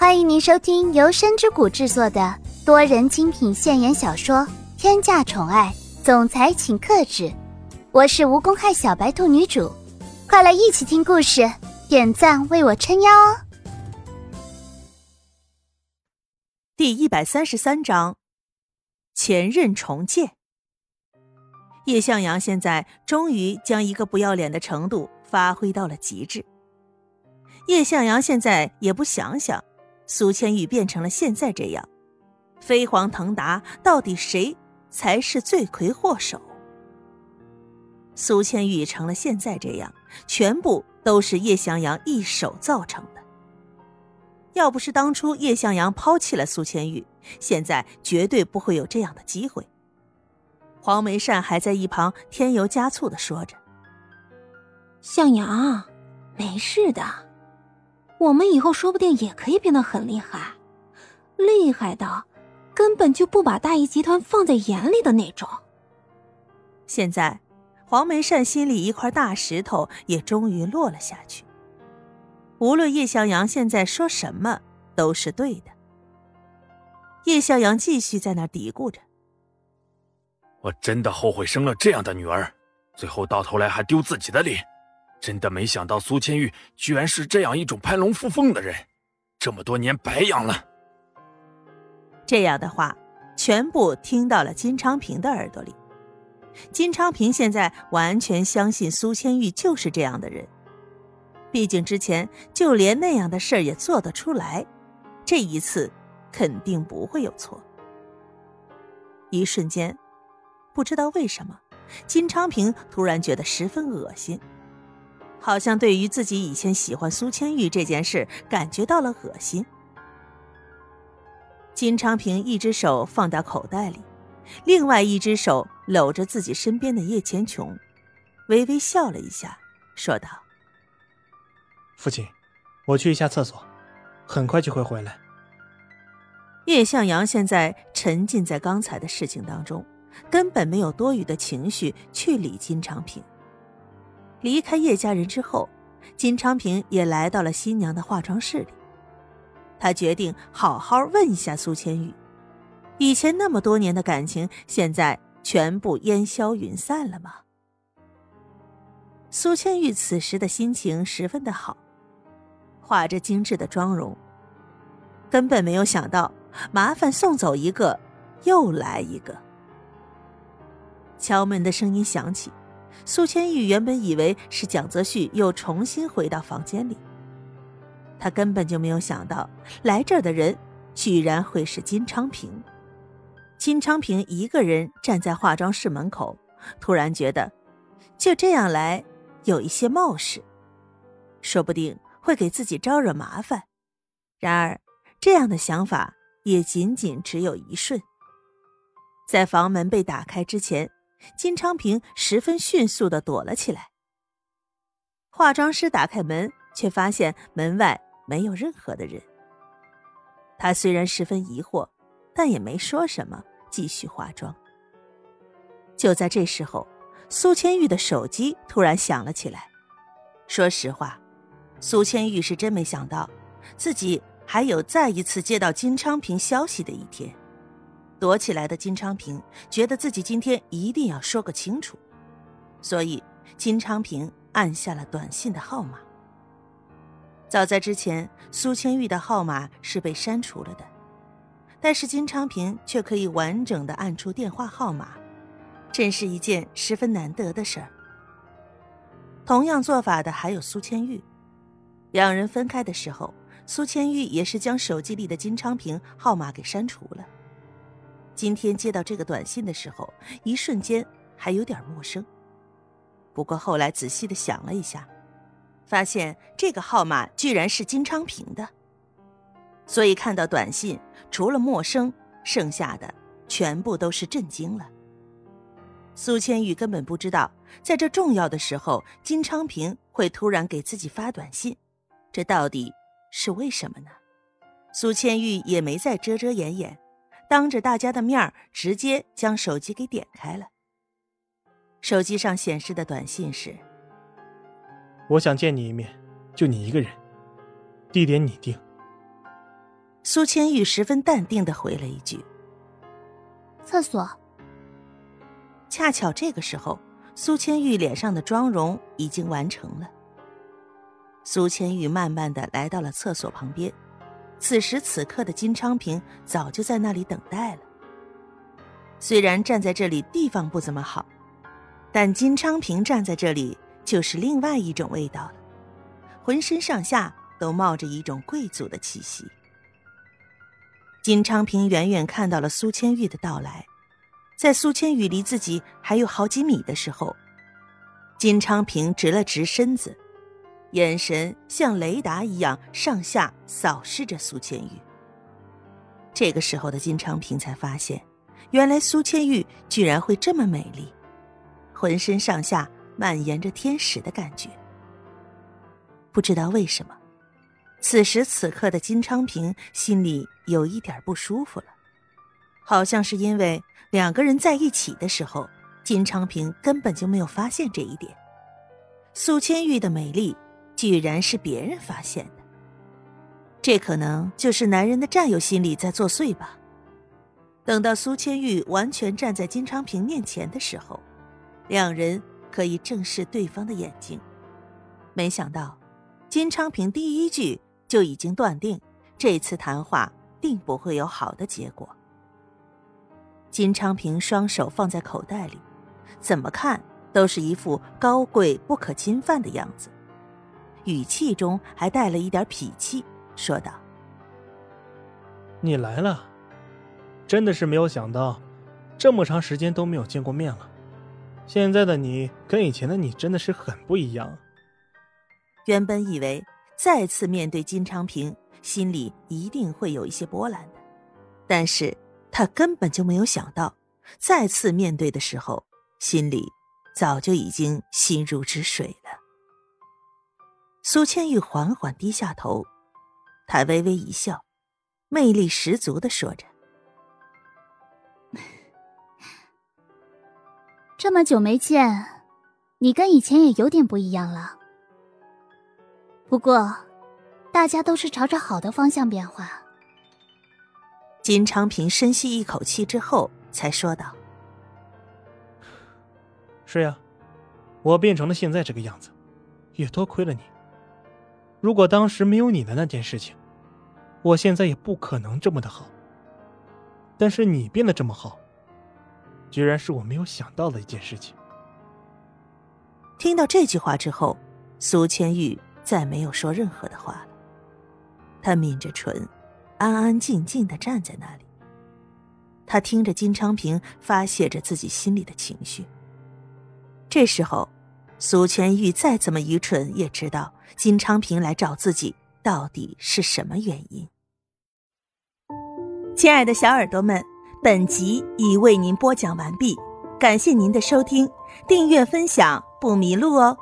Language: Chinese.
欢迎您收听由深之谷制作的多人精品现言小说《天价宠爱总裁请克制》，我是无公害小白兔女主，快来一起听故事，点赞为我撑腰哦！第一百三十三章，前任重建。叶向阳现在终于将一个不要脸的程度发挥到了极致。叶向阳现在也不想想，苏千玉变成了现在这样，飞黄腾达，到底谁才是罪魁祸首？苏千玉成了现在这样，全部都是叶向阳一手造成的。要不是当初叶向阳抛弃了苏千玉，现在绝对不会有这样的机会。黄梅善还在一旁添油加醋的说着：“向阳，没事的，我们以后说不定也可以变得很厉害，厉害到，根本就不把大义集团放在眼里的那种。”现在，黄梅善心里一块大石头也终于落了下去。无论叶向阳现在说什么，都是对的。叶向阳继续在那嘀咕着。我真的后悔生了这样的女儿，最后到头来还丢自己的脸。真的没想到苏千玉居然是这样一种攀龙附凤的人，这么多年白养了。这样的话，全部听到了金昌平的耳朵里。金昌平现在完全相信苏千玉就是这样的人，毕竟之前就连那样的事儿也做得出来，这一次肯定不会有错。一瞬间。不知道为什么，金昌平突然觉得十分恶心，好像对于自己以前喜欢苏千玉这件事感觉到了恶心。金昌平一只手放到口袋里，另外一只手搂着自己身边的叶千琼，微微笑了一下，说道：“父亲，我去一下厕所，很快就会回来。”叶向阳现在沉浸在刚才的事情当中。根本没有多余的情绪去理金昌平。离开叶家人之后，金昌平也来到了新娘的化妆室里。他决定好好问一下苏千玉，以前那么多年的感情，现在全部烟消云散了吗？苏千玉此时的心情十分的好，化着精致的妆容，根本没有想到麻烦送走一个，又来一个。敲门的声音响起，苏千玉原本以为是蒋泽旭又重新回到房间里，他根本就没有想到来这儿的人居然会是金昌平。金昌平一个人站在化妆室门口，突然觉得就这样来有一些冒失，说不定会给自己招惹麻烦。然而，这样的想法也仅仅只有一瞬，在房门被打开之前。金昌平十分迅速的躲了起来。化妆师打开门，却发现门外没有任何的人。他虽然十分疑惑，但也没说什么，继续化妆。就在这时候，苏千玉的手机突然响了起来。说实话，苏千玉是真没想到，自己还有再一次接到金昌平消息的一天。躲起来的金昌平觉得自己今天一定要说个清楚，所以金昌平按下了短信的号码。早在之前，苏千玉的号码是被删除了的，但是金昌平却可以完整的按出电话号码，真是一件十分难得的事儿。同样做法的还有苏千玉，两人分开的时候，苏千玉也是将手机里的金昌平号码给删除了。今天接到这个短信的时候，一瞬间还有点陌生。不过后来仔细的想了一下，发现这个号码居然是金昌平的，所以看到短信，除了陌生，剩下的全部都是震惊了。苏千玉根本不知道，在这重要的时候，金昌平会突然给自己发短信，这到底是为什么呢？苏千玉也没再遮遮掩掩。当着大家的面直接将手机给点开了。手机上显示的短信是：“我想见你一面，就你一个人，地点你定。”苏千玉十分淡定的回了一句：“厕所。”恰巧这个时候，苏千玉脸上的妆容已经完成了。苏千玉慢慢的来到了厕所旁边，此时此刻的金昌平早就在那里等待了。虽然站在这里地方不怎么好，但金昌平站在这里就是另外一种味道了，浑身上下都冒着一种贵族的气息。金昌平远远看到了苏千玉的到来，在苏千玉离自己还有好几米的时候，金昌平直了直身子。眼神像雷达一样上下扫视着苏千玉。这个时候的金昌平才发现，原来苏千玉居然会这么美丽，浑身上下蔓延着天使的感觉。不知道为什么，此时此刻的金昌平心里有一点不舒服了，好像是因为两个人在一起的时候，金昌平根本就没有发现这一点。苏千玉的美丽。居然是别人发现的，这可能就是男人的占有心理在作祟吧。等到苏千玉完全站在金昌平面前的时候，两人可以正视对方的眼睛。没想到，金昌平第一句就已经断定这次谈话定不会有好的结果。金昌平双手放在口袋里，怎么看都是一副高贵不可侵犯的样子。语气中还带了一点痞气，说道：“你来了，真的是没有想到，这么长时间都没有见过面了。现在的你跟以前的你真的是很不一样。”原本以为再次面对金昌平，心里一定会有一些波澜的，但是他根本就没有想到，再次面对的时候，心里早就已经心如止水了。苏千玉缓缓低下头，她微微一笑，魅力十足的说着：“这么久没见，你跟以前也有点不一样了。不过，大家都是朝着好的方向变化。”金昌平深吸一口气之后，才说道：“是呀，我变成了现在这个样子，也多亏了你。”如果当时没有你的那件事情，我现在也不可能这么的好。但是你变得这么好，居然是我没有想到的一件事情。听到这句话之后，苏千玉再没有说任何的话了。她抿着唇，安安静静的站在那里。她听着金昌平发泄着自己心里的情绪。这时候。苏全玉再怎么愚蠢，也知道金昌平来找自己到底是什么原因。亲爱的小耳朵们，本集已为您播讲完毕，感谢您的收听，订阅分享不迷路哦。